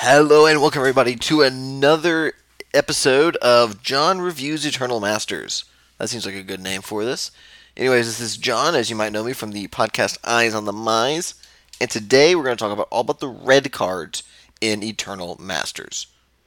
Hello and welcome everybody to another episode of John Reviews Eternal Masters. That seems like a good name for this. Anyways, this is John, as you might know me from the podcast Eyes on the Mize, and today we're going to talk about all about the red cards in Eternal Masters.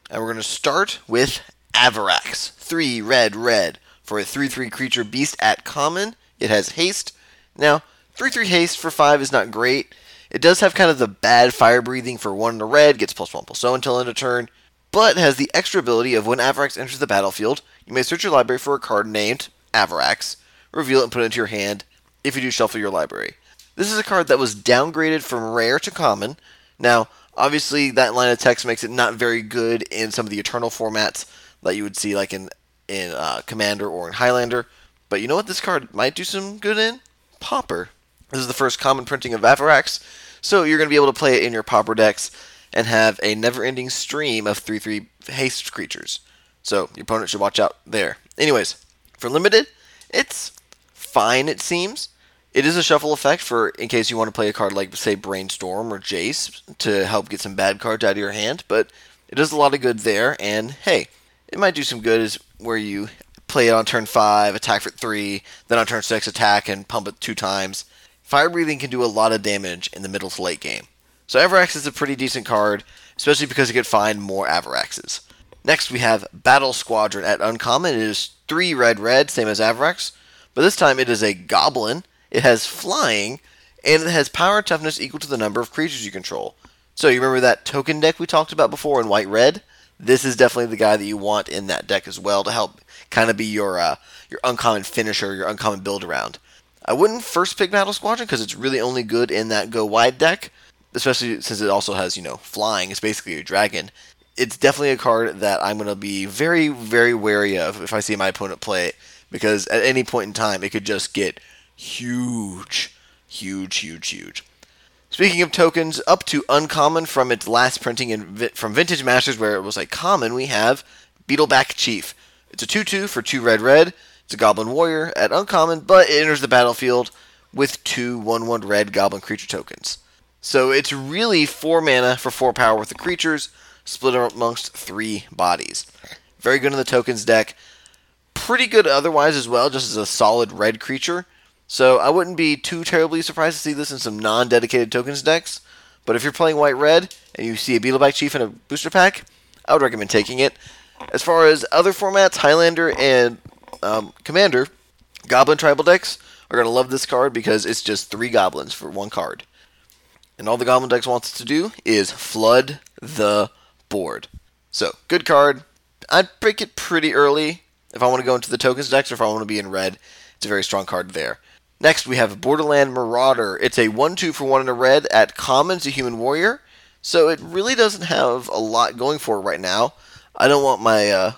And we're going to start with Avarax. 3 red red for a 3 3 creature beast at common. It has haste. Now, 3 3 haste for 5 is not great. It does have kind of the bad fire breathing for 1 in a red, gets plus 1 plus so until end of turn, but has the extra ability of when Avarax enters the battlefield, you may search your library for a card named Avarax, reveal it and put it into your hand. If you do, shuffle your library. This is a card that was downgraded from rare to common. Now, obviously, that line of text makes it not very good in some of the Eternal formats that you would see, like in in uh, Commander or in Highlander. But you know what this card might do some good in? Pauper. This is the first common printing of Avarax, so you're going to be able to play it in your Pauper decks and have a never-ending stream of 3-3 haste creatures. So your opponent should watch out there. Anyways, for limited, it's fine it seems. It is a shuffle effect for in case you want to play a card like say Brainstorm or Jace to help get some bad cards out of your hand, but it does a lot of good there and hey, it might do some good as where you play it on turn 5, attack for 3, then on turn 6 attack and pump it two times. Fire breathing can do a lot of damage in the middle to late game. So Avarax is a pretty decent card, especially because you could find more Avaraxes. Next we have Battle Squadron at uncommon. It is 3 red red, same as Avarax, but this time it is a goblin. It has flying, and it has power toughness equal to the number of creatures you control. So you remember that token deck we talked about before in white red? This is definitely the guy that you want in that deck as well to help kind of be your uh, your uncommon finisher, your uncommon build around. I wouldn't first pick Battle Squadron because it's really only good in that go wide deck, especially since it also has, you know, flying. It's basically a dragon. It's definitely a card that I'm going to be very, very wary of if I see my opponent play it because at any point in time it could just get huge, huge, huge, huge. Speaking of tokens, up to uncommon from its last printing in from Vintage Masters where it was like common, we have Beetleback Chief. It's a 2-2 for 2 red red. It's a Goblin Warrior at uncommon, but it enters the battlefield with two 1 1 red Goblin creature tokens. So it's really 4 mana for 4 power with the creatures, split amongst 3 bodies. Very good in the tokens deck. Pretty good otherwise as well, just as a solid red creature. So I wouldn't be too terribly surprised to see this in some non dedicated tokens decks. But if you're playing white red and you see a Beetleback Chief in a booster pack, I would recommend taking it. As far as other formats, Highlander and um, Commander, Goblin Tribal decks are going to love this card because it's just three goblins for one card. And all the Goblin decks wants to do is flood the board. So, good card. I'd pick it pretty early if I want to go into the tokens decks or if I want to be in red. It's a very strong card there. Next, we have Borderland Marauder. It's a 1 2 for 1 in a red at common. It's a human warrior. So it really doesn't have a lot going for it right now. I don't want my uh,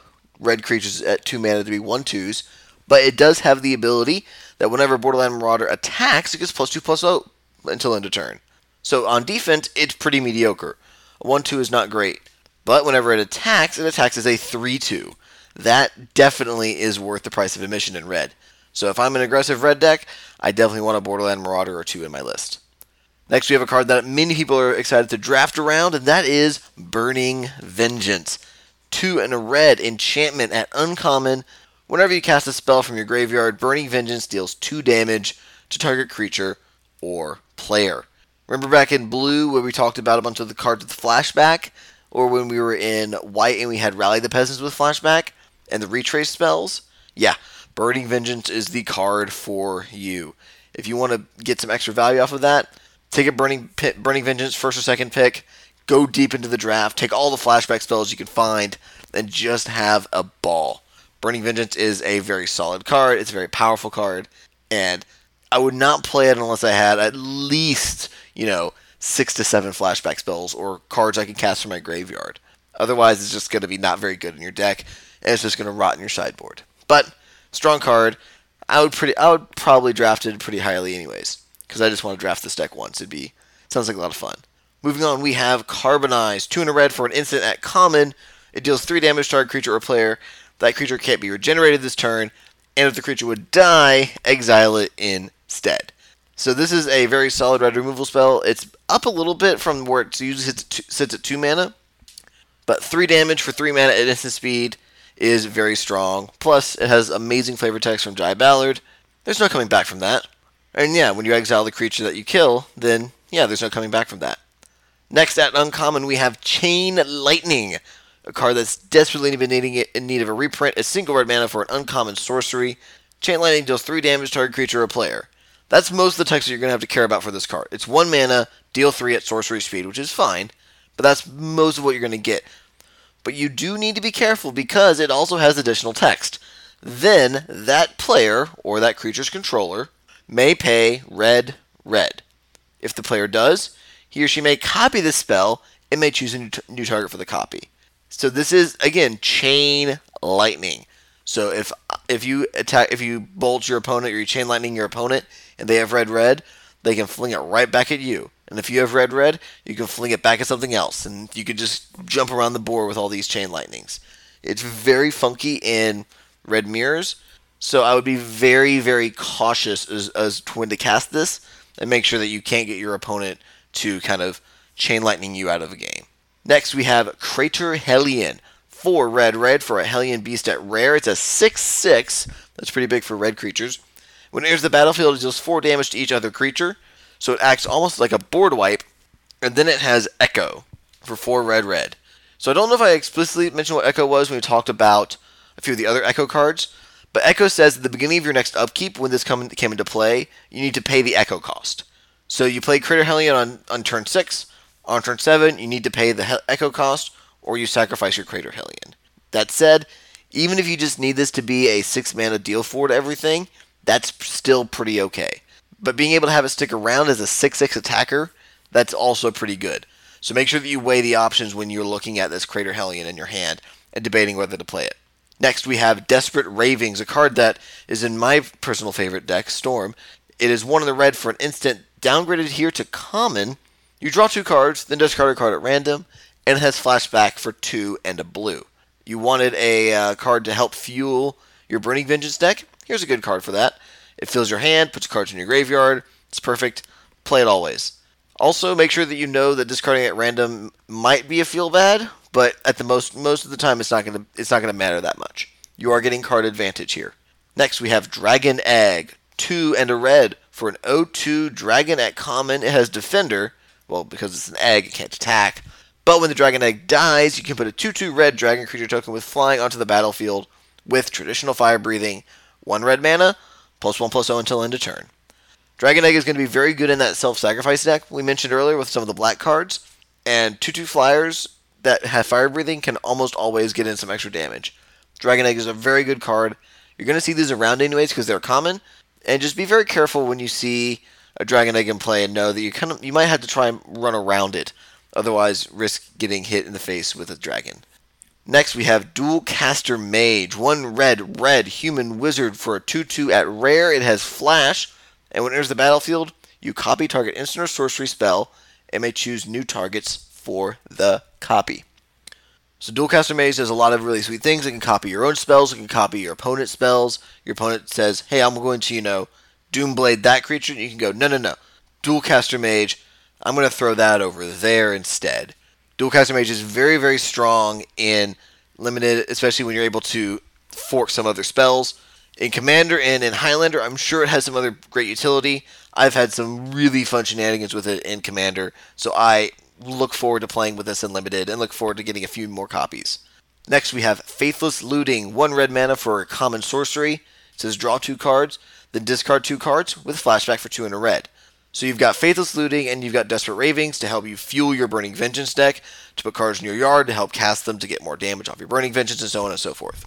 red creatures at 2 mana to be 1 2s, but it does have the ability that whenever Borderland Marauder attacks, it gets plus 2 plus plus 0 until end of turn. So on defense, it's pretty mediocre. A 1 2 is not great. But whenever it attacks, it attacks as a 3 2. That definitely is worth the price of admission in red. So if I'm an aggressive red deck, I definitely want a Borderland Marauder or two in my list. Next, we have a card that many people are excited to draft around, and that is Burning Vengeance. Two and a red enchantment at uncommon. Whenever you cast a spell from your graveyard, Burning Vengeance deals two damage to target creature or player. Remember back in blue where we talked about a bunch of the cards with flashback? Or when we were in white and we had Rally the Peasants with flashback and the retrace spells? Yeah, Burning Vengeance is the card for you. If you want to get some extra value off of that, take a Burning Burning Vengeance first or second pick, go deep into the draft, take all the flashback spells you can find, and just have a ball. Burning Vengeance is a very solid card. It's a very powerful card, and I would not play it unless I had at least, you know, six to seven flashback spells or cards I can cast from my graveyard. Otherwise, it's just going to be not very good in your deck, and it's just going to rot in your sideboard. But strong card. I would pretty, I would probably draft it pretty highly, anyways, because I just want to draft this deck once. It'd be sounds like a lot of fun. Moving on, we have Carbonize. Two in a red for an instant at common. It deals 3 damage to target creature or player. That creature can't be regenerated this turn, and if the creature would die, exile it instead. So this is a very solid red removal spell. It's up a little bit from where it usually sits, at 2 mana, But 3 damage for 3 mana at instant speed is very strong. Plus, it has amazing flavor text from Jaya Ballard. There's no coming back from that. And yeah, when you exile the creature that you kill, then yeah, there's no coming back from that. Next at uncommon, we have Chain Lightning, a card that's desperately in need of a reprint. A single red mana for an uncommon sorcery. Chain Lightning deals three damage to target creature or player. That's most of the text that you're going to have to care about for this card. It's one mana, deal three at sorcery speed, which is fine, but that's most of what you're going to get. But you do need to be careful because it also has additional text. Then that player or that creature's controller may pay red, red. If the player does, he or she may copy the spell and may choose a new, t- new target for the copy. So this is again chain lightning. So if if you attack if you bolt your opponent or you chain lightning your opponent and they have red red, they can fling it right back at you. And if you have red red, you can fling it back at something else and you can just jump around the board with all these chain lightnings. It's very funky in red mirrors. So I would be very, very cautious as, as to when to cast this and make sure that you can't get your opponent to kind of chain lightning you out of a game. Next, we have Crater Hellion. Four red, red for a Hellion Beast at rare. It's a 6 6. That's pretty big for red creatures. When it enters the battlefield, it deals 4 damage to each other creature. So it acts almost like a board wipe. And then it has Echo for 4 red, red. So I don't know if I explicitly mentioned what Echo was when we talked about a few of the other Echo cards. But Echo says at the beginning of your next upkeep, when this come, came into play, you need to pay the Echo cost. So you play Crater Hellion on, on turn 6. On turn 7, you need to pay the Echo cost, or you sacrifice your Crater Hellion. That said, even if you just need this to be a 6 mana deal for everything, that's still pretty okay. But being able to have it stick around as a 6 6 attacker, that's also pretty good. So make sure that you weigh the options when you're looking at this Crater Hellion in your hand and debating whether to play it. Next, we have Desperate Ravings, a card that is in my personal favorite deck, Storm. It is one in the red for an instant, downgraded here to common. You draw two cards, then discard a card at random, and it has flashback for two and a blue. You wanted a uh, card to help fuel your Burning Vengeance deck? Here's a good card for that. It fills your hand, puts cards in your graveyard. It's perfect. Play it always. Also, make sure that you know that discarding at random might be a feel bad, but at the most most of the time it's not gonna it's not gonna matter that much. You are getting card advantage here. Next we have Dragon Egg, two and a red for an 0-2 dragon at common. It has defender, well because it's an egg, it can't attack. But when the dragon egg dies, you can put a 2-2 red dragon creature token with flying onto the battlefield with traditional fire breathing, one red mana, plus one plus 0 until end of turn. Dragon Egg is going to be very good in that self-sacrifice deck we mentioned earlier with some of the black cards, and 2-2 flyers that have fire breathing can almost always get in some extra damage. Dragon Egg is a very good card. You're going to see these around anyways because they're common, and just be very careful when you see a Dragon Egg in play and know that you kind of you might have to try and run around it, otherwise risk getting hit in the face with a dragon. Next we have Dualcaster Mage, one red red human wizard for a 2-2 at rare. It has flash, and when it enters the battlefield, you copy target instant or sorcery spell and may choose new targets for the copy. So Dualcaster Mage does a lot of really sweet things. It can copy your own spells. It can copy your opponent's spells. Your opponent says, "Hey, I'm going to, you know, Doomblade that creature," and you can go, "No, no, no, Dualcaster Mage. I'm going to throw that over there instead." Dualcaster Mage is very, very strong in limited, especially when you're able to fork some other spells. In Commander and in Highlander, I'm sure it has some other great utility. I've had some really fun shenanigans with it in Commander, so I look forward to playing with this in Limited and look forward to getting a few more copies. Next, we have Faithless Looting, one red mana for a common sorcery. It says draw two cards, then discard two cards with flashback for two in a red. So you've got Faithless Looting and you've got Desperate Ravings to help you fuel your Burning Vengeance deck, to put cards in your yard to help cast them to get more damage off your Burning Vengeance, and so on and so forth.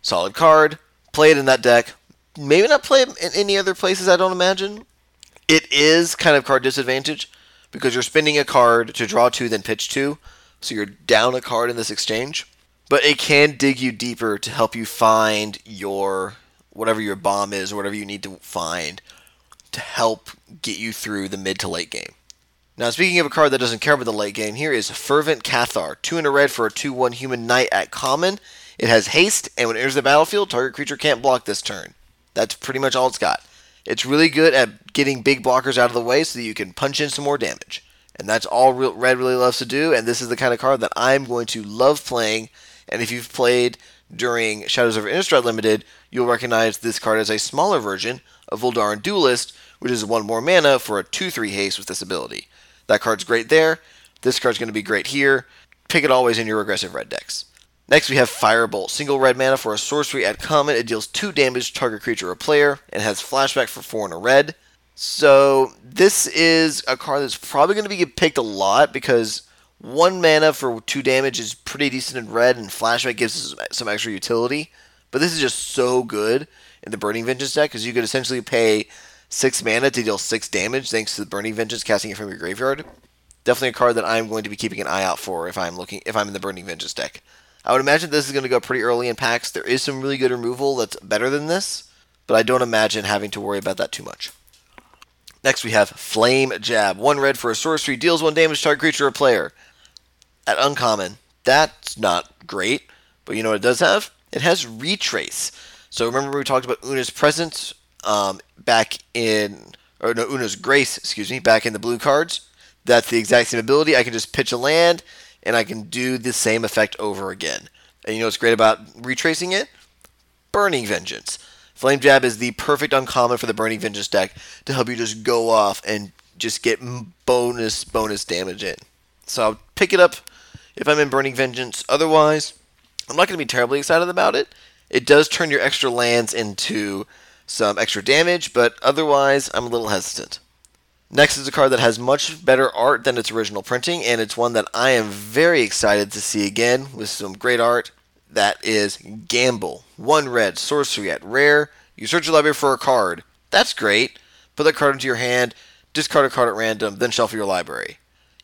Solid card. Play it in that deck. Maybe not play it in any other places, I don't imagine. It is kind of card disadvantage because you're spending a card to draw two, then pitch two. So you're down a card in this exchange. But it can dig you deeper to help you find your whatever your bomb is or whatever you need to find to help get you through the mid to late game. Now, speaking of a card that doesn't care about the late game, here is Fervent Cathar. Two in a red for a 2 1 human knight at common. It has haste, and when it enters the battlefield, target creature can't block this turn. That's pretty much all it's got. It's really good at getting big blockers out of the way so that you can punch in some more damage. And that's all Red really loves to do, and this is the kind of card that I'm going to love playing. And if you've played during Shadows of Innistrad Limited, you'll recognize this card as a smaller version of Voldaren Duelist, which is one more mana for a 2 3 haste with this ability. That card's great there. This card's going to be great here. Pick it always in your aggressive red decks. Next, we have Firebolt. Single red mana for a sorcery at common. It deals 2 damage to target creature or player, and has flashback for 4 and a red. So, this is a card that's probably going to be picked a lot because 1 mana for 2 damage is pretty decent in red, and flashback gives us some extra utility. But this is just so good in the Burning Vengeance deck because you could essentially pay 6 mana to deal 6 damage thanks to the Burning Vengeance casting it from your graveyard. Definitely a card that I'm going to be keeping an eye out for if I'm looking if I'm in the Burning Vengeance deck. I would imagine this is going to go pretty early in packs. There is some really good removal that's better than this, but I don't imagine having to worry about that too much. Next, we have Flame Jab. One red for a sorcery, deals one damage to target creature or player. At uncommon, that's not great, but you know what it does have? It has Retrace. So remember we talked about Oona's Presence um, back in, or no, Oona's Grace, excuse me, back in the blue cards. That's the exact same ability. I can just pitch a land, and I can do the same effect over again. And you know what's great about retracing it? Burning Vengeance. Flame Jab is the perfect uncommon for the Burning Vengeance deck to help you just go off and just get bonus bonus damage in. So I'll pick it up if I'm in Burning Vengeance. Otherwise, I'm not going to be terribly excited about it. It does turn your extra lands into some extra damage, but otherwise, I'm a little hesitant. Next is a card that has much better art than its original printing, and it's one that I am very excited to see again with some great art. That is Gamble. One red, sorcery at rare. You search your library for a card. That's great. Put that card into your hand, discard a card at random, then shuffle your library.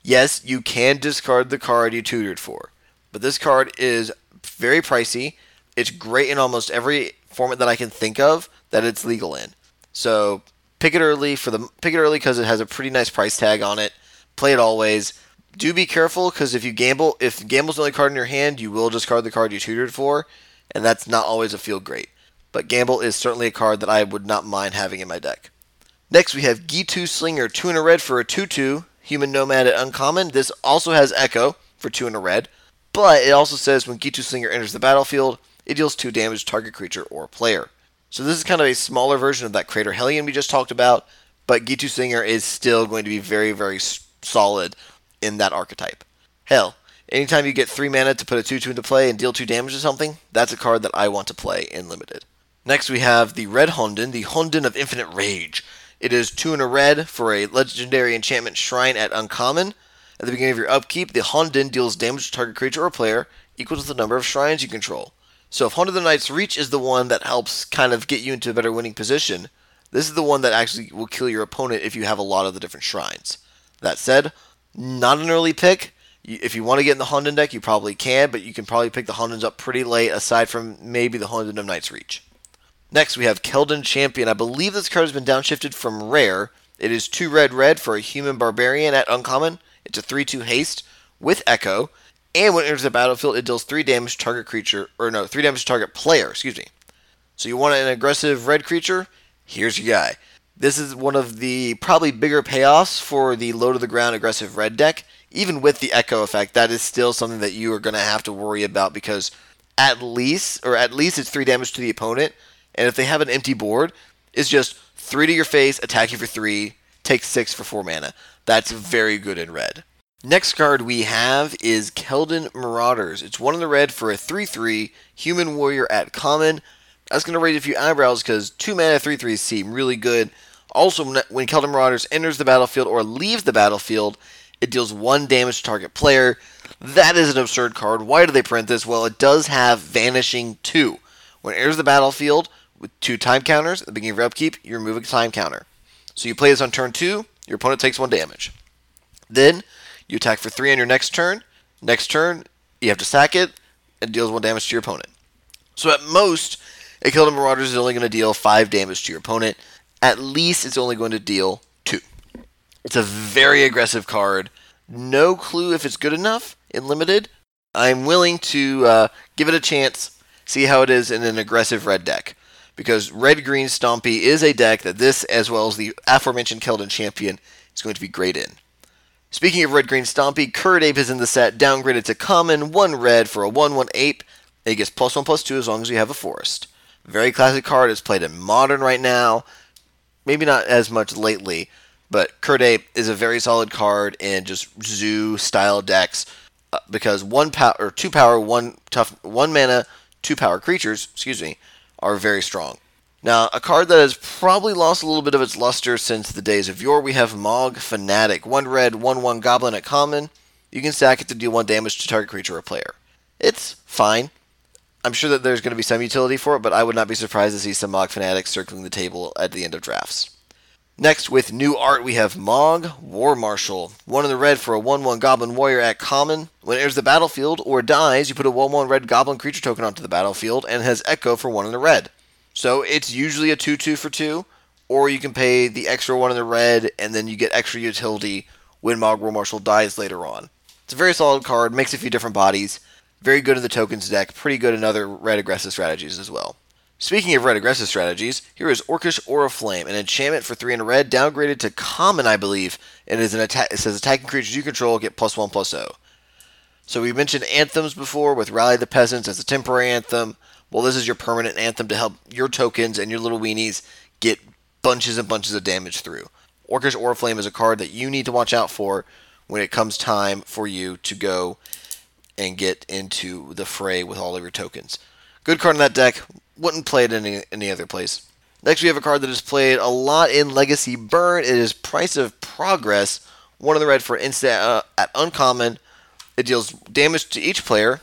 Yes, you can discard the card you tutored for, but this card is very pricey. It's great in almost every format that I can think of that it's legal in. So Pick it early for the pick it early because it has a pretty nice price tag on it. Play it always. Do be careful because if you gamble, if gamble's the only card in your hand, you will discard the card you tutored for, and that's not always a feel great. But gamble is certainly a card that I would not mind having in my deck. Next, we have Ghitu Slinger, two in a red for a 2-2 human nomad at uncommon. This also has Echo for two in a red, but it also says when Ghitu Slinger enters the battlefield, it deals two damage to target creature or player. So this is kind of a smaller version of that Crater Hellion we just talked about, but Ghitu Slinger is still going to be very, very solid in that archetype. Hell, anytime you get 3 mana to put a 2 2 into play and deal 2 damage to something, that's a card that I want to play in Limited. Next we have the Red Honden, the Honden of Infinite Rage. It is 2 in a red for a legendary enchantment shrine at Uncommon. At the beginning of your upkeep, the Honden deals damage to target creature or player equal to the number of shrines you control. So if Honden of the Night's Reach is the one that helps kind of get you into a better winning position, this is the one that actually will kill your opponent if you have a lot of the different shrines. That said, not an early pick. If you want to get in the Honden deck, you probably can, but you can probably pick the Hondens up pretty late, aside from maybe the Honden of Night's Reach. Next, we have Keldon Champion. I believe this card has been downshifted from rare. It is 2 red red for a human barbarian at uncommon. It's a 3 2 haste with Echo and when it enters the battlefield, it deals three damage to target creature, or no, three damage to target player. Excuse me. So you want an aggressive red creature? Here's your guy. This is one of the probably bigger payoffs for the low to the ground aggressive red deck. Even with the echo effect, that is still something that you are going to have to worry about because at least, or at least it's three damage to the opponent. And if they have an empty board, it's just three to your face, attack you for three, take six for four mana. That's very good in red. Next card we have is Keldon Marauders. It's one in the red for a 3 3 human warrior at common. That's going to raise a few eyebrows because 2 mana 3 3s seem really good. Also, when Keldon Marauders enters the battlefield or leaves the battlefield, it deals 1 damage to target player. That is an absurd card. Why do they print this? Well, it does have Vanishing 2. When it enters the battlefield with two time counters at the beginning of your upkeep, you remove a time counter. So you play this on turn 2, your opponent takes 1 damage. Then you attack for three on your next turn. Next turn, you have to sack it and deals one damage to your opponent. So at most, a Keldon Marauders is only going to deal five damage to your opponent. At least it's only going to deal two. It's a very aggressive card. No clue if it's good enough in limited. I'm willing to uh, give it a chance, see how it is in an aggressive red deck. Because red green Stompy is a deck that this, as well as the aforementioned Keldon champion, is going to be great in. Speaking of red green Stompy, Kird Ape is in the set, downgraded to common, one red for a 1 1 ape. It gets plus 1 plus 2 as long as you have a forest. Very classic card. It's played in modern right now. Maybe not as much lately, but Kird Ape is a very solid card in just zoo style decks uh, because one power or two power, one tough, one mana, two power creatures, excuse me, are very strong. Now, a card that has probably lost a little bit of its luster since the days of yore, we have Mogg Fanatic. One red, one one goblin at common. You can stack it to deal one damage to target creature or player. It's fine. I'm sure that there's going to be some utility for it, but I would not be surprised to see some Mogg Fanatics circling the table at the end of drafts. Next, with new art, we have Mogg, War Marshal. One in the red for a 1 1 Goblin Warrior at common. When it enters the battlefield or dies, you put a 1 1 red Goblin creature token onto the battlefield and has Echo for 1 in the red. So it's usually a 2 2 for 2, or you can pay the extra 1 in the red and then you get extra utility when Mogg Marshal dies later on. It's a very solid card, makes a few different bodies. Very good in the tokens deck, pretty good in other red aggressive strategies as well. Speaking of red aggressive strategies, here is Orcish Oriflamme, an enchantment for three in a red, downgraded to common, I believe. And it is an attack. It says attacking creatures you control get plus one plus zero. So we mentioned anthems before with Rally the Peasants as a temporary anthem. Well, this is your permanent anthem to help your tokens and your little weenies get bunches and bunches of damage through. Orcish Oriflamme is a card that you need to watch out for when it comes time for you to go and get into the fray with all of your tokens. Good card in that deck. Wouldn't play it any any other place. Next, we have a card that is played a lot in Legacy Burn. It is Price of Progress. One in the red for instant uh, at uncommon. It deals damage to each player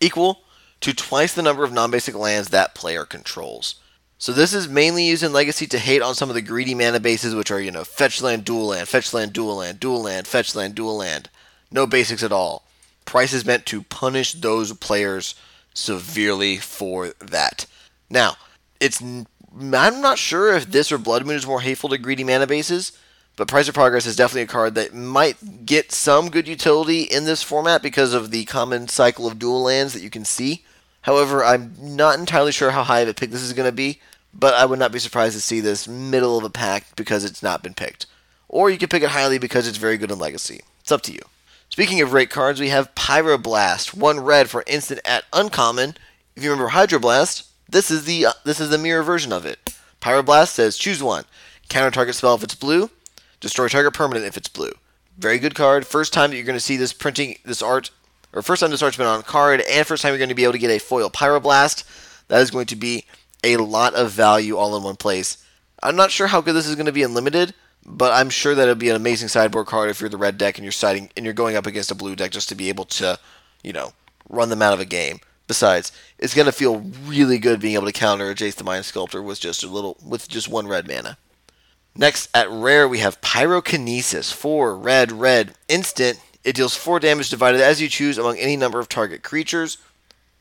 equal to twice the number of non-basic lands that player controls. So this is mainly used in Legacy to hate on some of the greedy mana bases, which are you know fetch land, dual land, fetch land, dual land, dual land, fetch land, dual land. No basics at all. Price is meant to punish those players severely for that. Now, it's I'm not sure if this or Blood Moon is more hateful to greedy mana bases, but Price of Progress is definitely a card that might get some good utility in this format because of the common cycle of dual lands that you can see. However, I'm not entirely sure how high of a pick this is going to be, but I would not be surprised to see this middle of a pack because it's not been picked. Or you can pick it highly because it's very good in Legacy. It's up to you. Speaking of rate cards, we have Pyroblast, one red for instant at uncommon. If you remember Hydroblast, this is the uh, this is the mirror version of it. Pyroblast says choose one. Counter target spell if it's blue. Destroy target permanent if it's blue. Very good card. First time that you're going to see this printing this art, or first time this art's been on card, and first time you're going to be able to get a foil Pyroblast. That is going to be a lot of value all in one place. I'm not sure how good this is going to be in limited, but I'm sure that it'll be an amazing sideboard card if you're the red deck and you're siding and you're going up against a blue deck just to be able to, you know, run them out of a game. Besides, it's gonna feel really good being able to counter a Jace the Mind Sculptor with just a little with just one red mana. Next at rare we have Pyrokinesis, four red red instant. It deals four damage divided as you choose among any number of target creatures,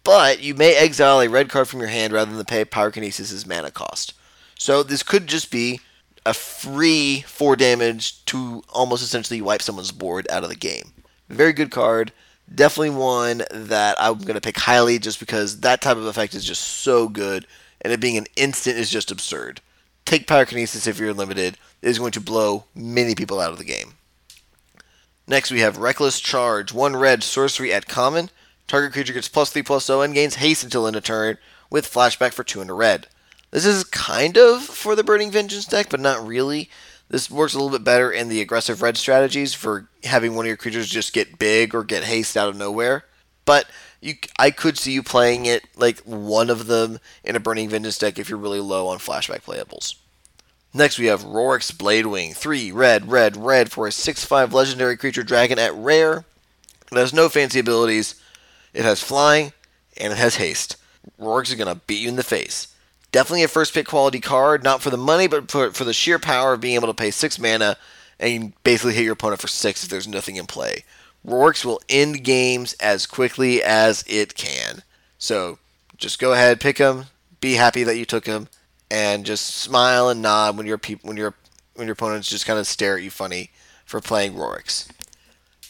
but you may exile a red card from your hand rather than pay Pyrokinesis' mana cost. So this could just be a free four damage to almost essentially wipe someone's board out of the game. Very good card. Definitely one that I'm going to pick highly just because that type of effect is just so good, and it being an instant is just absurd. Take Pyrokinesis if you're limited. It is going to blow many people out of the game. Next, we have Reckless Charge. One red sorcery at common. Target creature gets plus 3 plus 0 and gains haste until end of turn with flashback for 2 in a red. This is kind of for the Burning Vengeance deck, but not really. This works a little bit better in the aggressive red strategies for having one of your creatures just get big or get haste out of nowhere. But you, I could see you playing it like one of them in a Burning Vengeance deck if you're really low on flashback playables. Next, we have Rorix Bladewing. 3 red, red, red for a 6 5 legendary creature dragon at rare. It has no fancy abilities. It has flying, and it has haste. Rorix is going to beat you in the face. Definitely a first pick quality card, not for the money, but for, for the sheer power of being able to pay six mana and basically hit your opponent for six if there's nothing in play. Rorix will end games as quickly as it can. So just go ahead, pick him, be happy that you took him, and just smile and nod when your when your when your opponents just kind of stare at you funny for playing Rorix.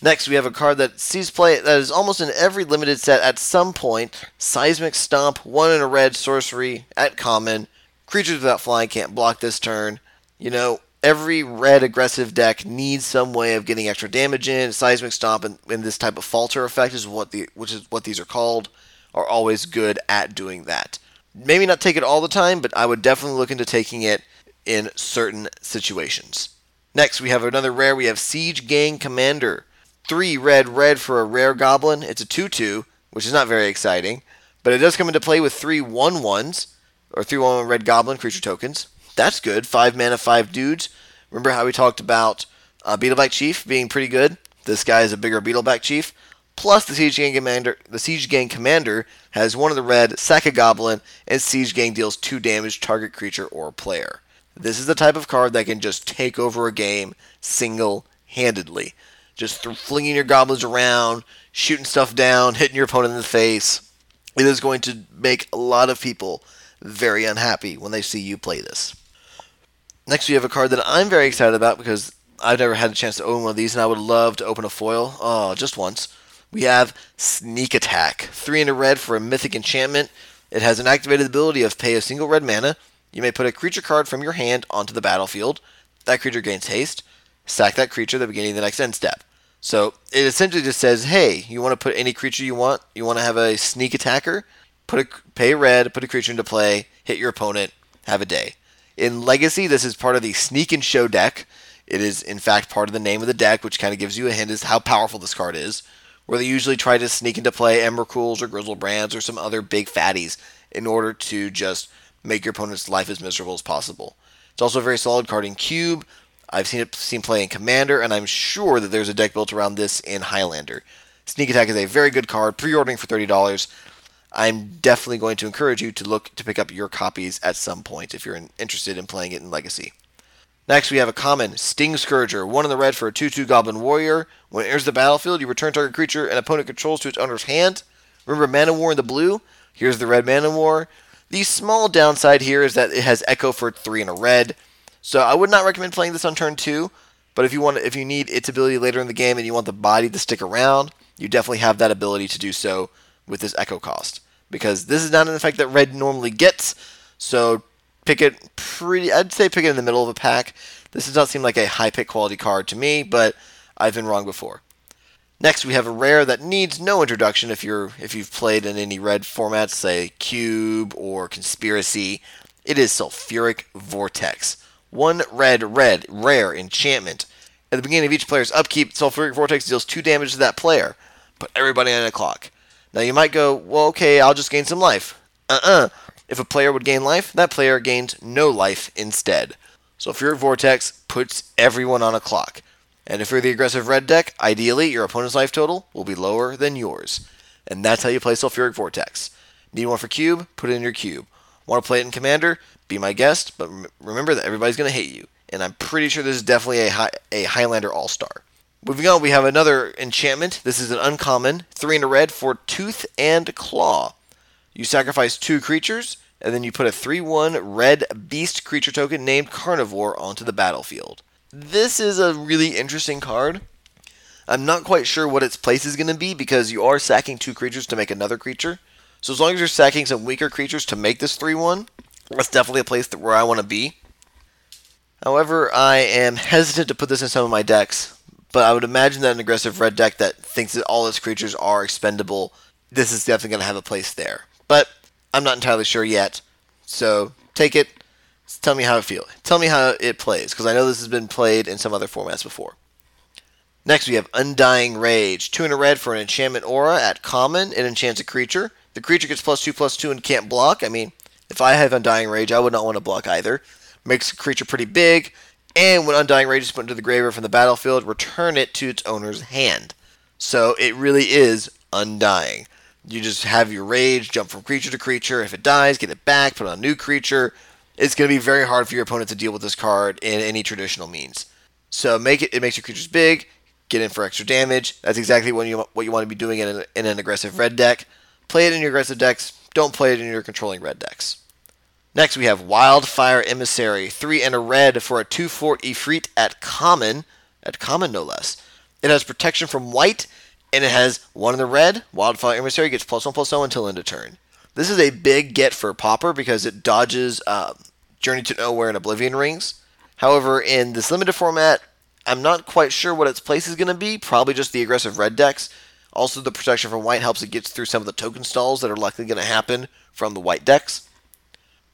Next, we have a card that sees play that is almost in every limited set at some point. Seismic Stomp, one in a red sorcery at common. Creatures without flying can't block this turn. You know, every red aggressive deck needs some way of getting extra damage in. Seismic Stomp and, and this type of falter effect is what the which is what these are called, are always good at doing that. Maybe not take it all the time, but I would definitely look into taking it in certain situations. Next, we have another rare. We have Siege Gang Commander. Three red, red for a rare goblin. It's a 2 2, which is not very exciting, but it does come into play with three 1 1s, or 3 1 red goblin creature tokens. That's good. Five mana, five dudes. Remember how we talked about uh, Beetleback Chief being pretty good? This guy is a bigger Beetleback Chief. Plus, the Siege Gang Commander, the Siege Gang Commander has one of the red, sack a goblin, and Siege Gang deals two damage target creature or player. This is the type of card that can just take over a game single-handedly, just flinging your goblins around, shooting stuff down, hitting your opponent in the face. It is going to make a lot of people very unhappy when they see you play this. Next, we have a card that I'm very excited about because I've never had a chance to own one of these, and I would love to open a foil. Oh, just once. We have Sneak Attack. Three in a red for a mythic enchantment. It has an activated ability of pay a single red mana. You may put a creature card from your hand onto the battlefield. That creature gains haste. Sack that creature at the beginning of the next end step. So it essentially just says, hey, you want to put any creature you want. You want to have a sneak attacker. Put a pay red, put a creature into play, hit your opponent, have a day. In Legacy, this is part of the Sneak and Show deck. It is, in fact, part of the name of the deck, which kind of gives you a hint as how powerful this card is. Where they usually try to sneak into play Emrakuls or Griselbrands or some other big fatties in order to just make your opponent's life as miserable as possible. It's also a very solid card in Cube. I've seen it seen play in Commander, and I'm sure that there's a deck built around this in Highlander. Sneak Attack is a very good card, pre-ordering for thirty dollars. I'm definitely going to encourage you to look to pick up your copies at some point if you're interested in playing it in Legacy. Next, we have a common Sting Scourger, one in the red for a 2 2 Goblin Warrior. When it enters the battlefield, you return target creature an opponent controls to its owner's hand. Remember Manowar in the blue? Here's the red Manowar. The small downside here is that it has Echo for 3 in a red. So I would not recommend playing this on turn 2, but if you want if you need its ability later in the game and you want the body to stick around, you definitely have that ability to do so with this Echo cost because this is not an effect that red normally gets. So pick it pretty. I'd say pick it in the middle of the pack. This does not seem like a high pick quality card to me, but I've been wrong before. Next, we have a rare that needs no introduction if you're if you've played in any red formats, say Cube or Conspiracy. It is Sulfuric Vortex. One red, red, rare enchantment. At the beginning of each player's upkeep, Sulfuric Vortex deals two damage to that player. Put everybody on a clock. Now you might go, well, okay, I'll just gain some life. Uh-uh. If a player would gain life, that player gains no life instead. So Sulfuric Vortex puts everyone on a clock. And if you're the aggressive red deck, ideally your opponent's life total will be lower than yours. And that's how you play Sulfuric Vortex. Need one for cube? Put it in your cube. Want to play it in Commander? Be my guest, but remember that everybody's going to hate you. And I'm pretty sure this is definitely a, a Highlander All Star. Moving on, we have another enchantment. This is an uncommon, three in a red for Tooth and Claw. You sacrifice two creatures, and then you put a 3 1 red beast creature token named Carnivore onto the battlefield. This is a really interesting card. I'm not quite sure what its place is going to be because you are sacking two creatures to make another creature. So as long as you're sacking some weaker creatures to make this 3 1, that's definitely a place where I want to be. However, I am hesitant to put this in some of my decks but I would imagine that an aggressive red deck that thinks that all its creatures are expendable, this is definitely going to have a place there. But I'm not entirely sure yet. So take it. Tell me how it feels. Tell me how it plays, because I know this has been played in some other formats before. Next, we have Undying Rage. Two in a red for an enchantment aura at common. It enchants a creature. The creature gets plus two, plus two, and can't block. I mean, if I have Undying Rage, I would not want to block either. Makes the creature pretty big and when Undying Rage is put into the graveyard from the battlefield, return it to its owner's hand. So it really is undying. You just have your rage, jump from creature to creature. If it dies, get it back, put on a new creature. It's going to be very hard for your opponent to deal with this card in any traditional means. So make it. It makes your creatures big. Get in for extra damage. That's exactly what you what you want to be doing in an, in an aggressive red deck. Play it in your aggressive decks. Don't play it in your controlling red decks. Next, we have Wildfire Emissary, three and a red for a 2 4 Ifrit at common, at common no less. It has protection from white, and it has one in the red. Wildfire Emissary gets plus one plus zero until end of turn. This is a big get for Pauper because it dodges uh, Journey to Nowhere and Oblivion Rings. However, in this limited format, I'm not quite sure what its place is going to be. Probably just the aggressive red decks. Also, the protection from white helps it get through some of the token stalls that are likely going to happen from the white decks.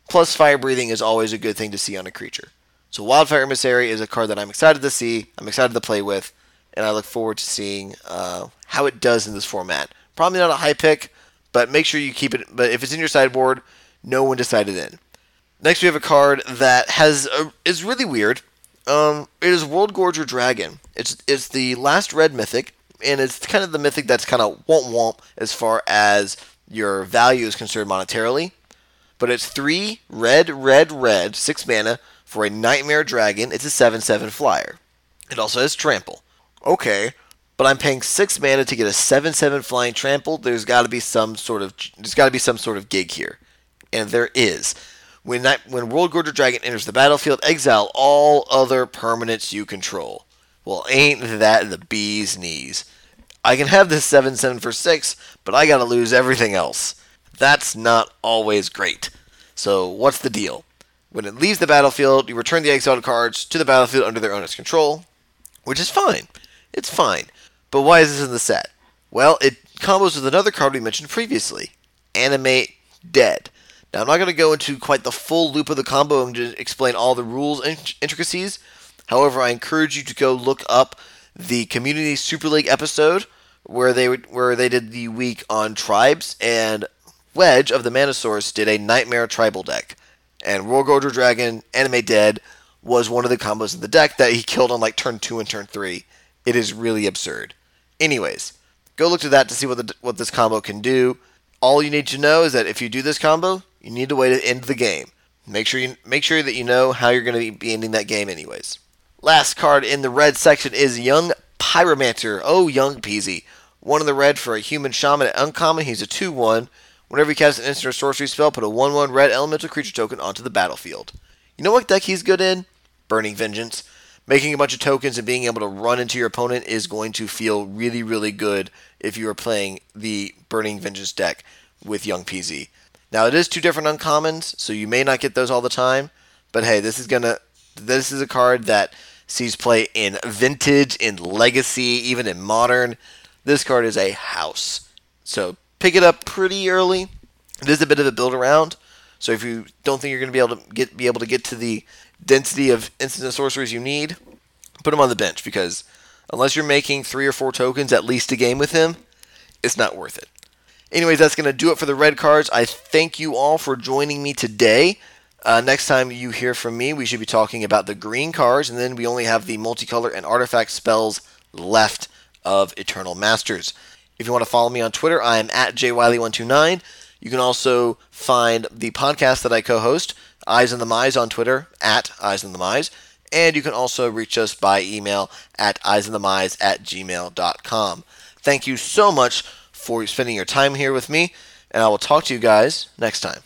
Plus, fire breathing is always a good thing to see on a creature. So, Wildfire Emissary is a card that I'm excited to see, I'm excited to play with, and I look forward to seeing uh, how it does in this format. Probably not a high pick, but make sure you keep it. But if it's in your sideboard, no one decided in. Next, we have a card that has a, is really weird. Um, it is World Gorger Dragon. It's it's the last red mythic, and it's kind of the mythic that's kind of womp womp as far as your value is concerned monetarily. But it's three red, red, red, six mana for a Nightmare Dragon. It's a 7 7 flyer. It also has trample. Okay, but I'm paying six mana to get a 7 7 flying trample. There's got to be some sort of there's got to be some sort of gig here. And there is. When, Night, when World Gorger Dragon enters the battlefield, exile all other permanents you control. Well, ain't that the bee's knees? I can have this 7 7 for 6, but I gotta lose everything else. That's not always great. So, what's the deal? When it leaves the battlefield, you return the exiled cards to the battlefield under their owner's control, which is fine. It's fine. But why is this in the set? Well, it combos with another card we mentioned previously Animate Dead. Now, I'm not going to go into quite the full loop of the combo and explain all the rules and intricacies. However, I encourage you to go look up the Community Super League episode where they where they did the week on tribes, and Wedge of the Mana Source did a Nightmare Tribal deck, and Gorger Dragon Animate Dead was one of the combos in the deck that he killed on like turn two and turn three. It is really absurd. Anyways, go look to that to see what the, what this combo can do. All you need to know is that if you do this combo, you need a way to end the game. Make sure you make sure that you know how you're going to be ending that game anyways. Last card in the red section is Young Pyromancer. Oh, Young Peasy. One in the red for a human shaman at uncommon. He's a 2 1. Whenever you cast an instant or sorcery spell, put a 1 1 red elemental creature token onto the battlefield. You know what deck he's good in? Burning Vengeance. Making a bunch of tokens and being able to run into your opponent is going to feel really, really good if you are playing the Burning Vengeance deck with Young PZ. Now it is two different uncommons, so you may not get those all the time. But hey, this is gonna this is a card that sees play in vintage, in legacy, even in modern. This card is a house. So pick it up pretty early. It is a bit of a build around. So if you don't think you're going to be able to get be able to get to the density of instant sorceries you need, put him on the bench because unless you're making three or four tokens at least a game with him, it's not worth it. Anyways, that's going to do it for the red cards. I thank you all for joining me today. Uh, next time you hear from me, we should be talking about the green cards, and then we only have the multicolor and artifact spells left of Eternal Masters. If you want to follow me on Twitter, I am at jwiley129. You can also find the podcast that I co-host, Eyes on the Mize, on Twitter at Eyes on the Mize, and you can also reach us by email at eyesonthemize at gmail.com. Thank you so much for spending your time here with me, and I will talk to you guys next time.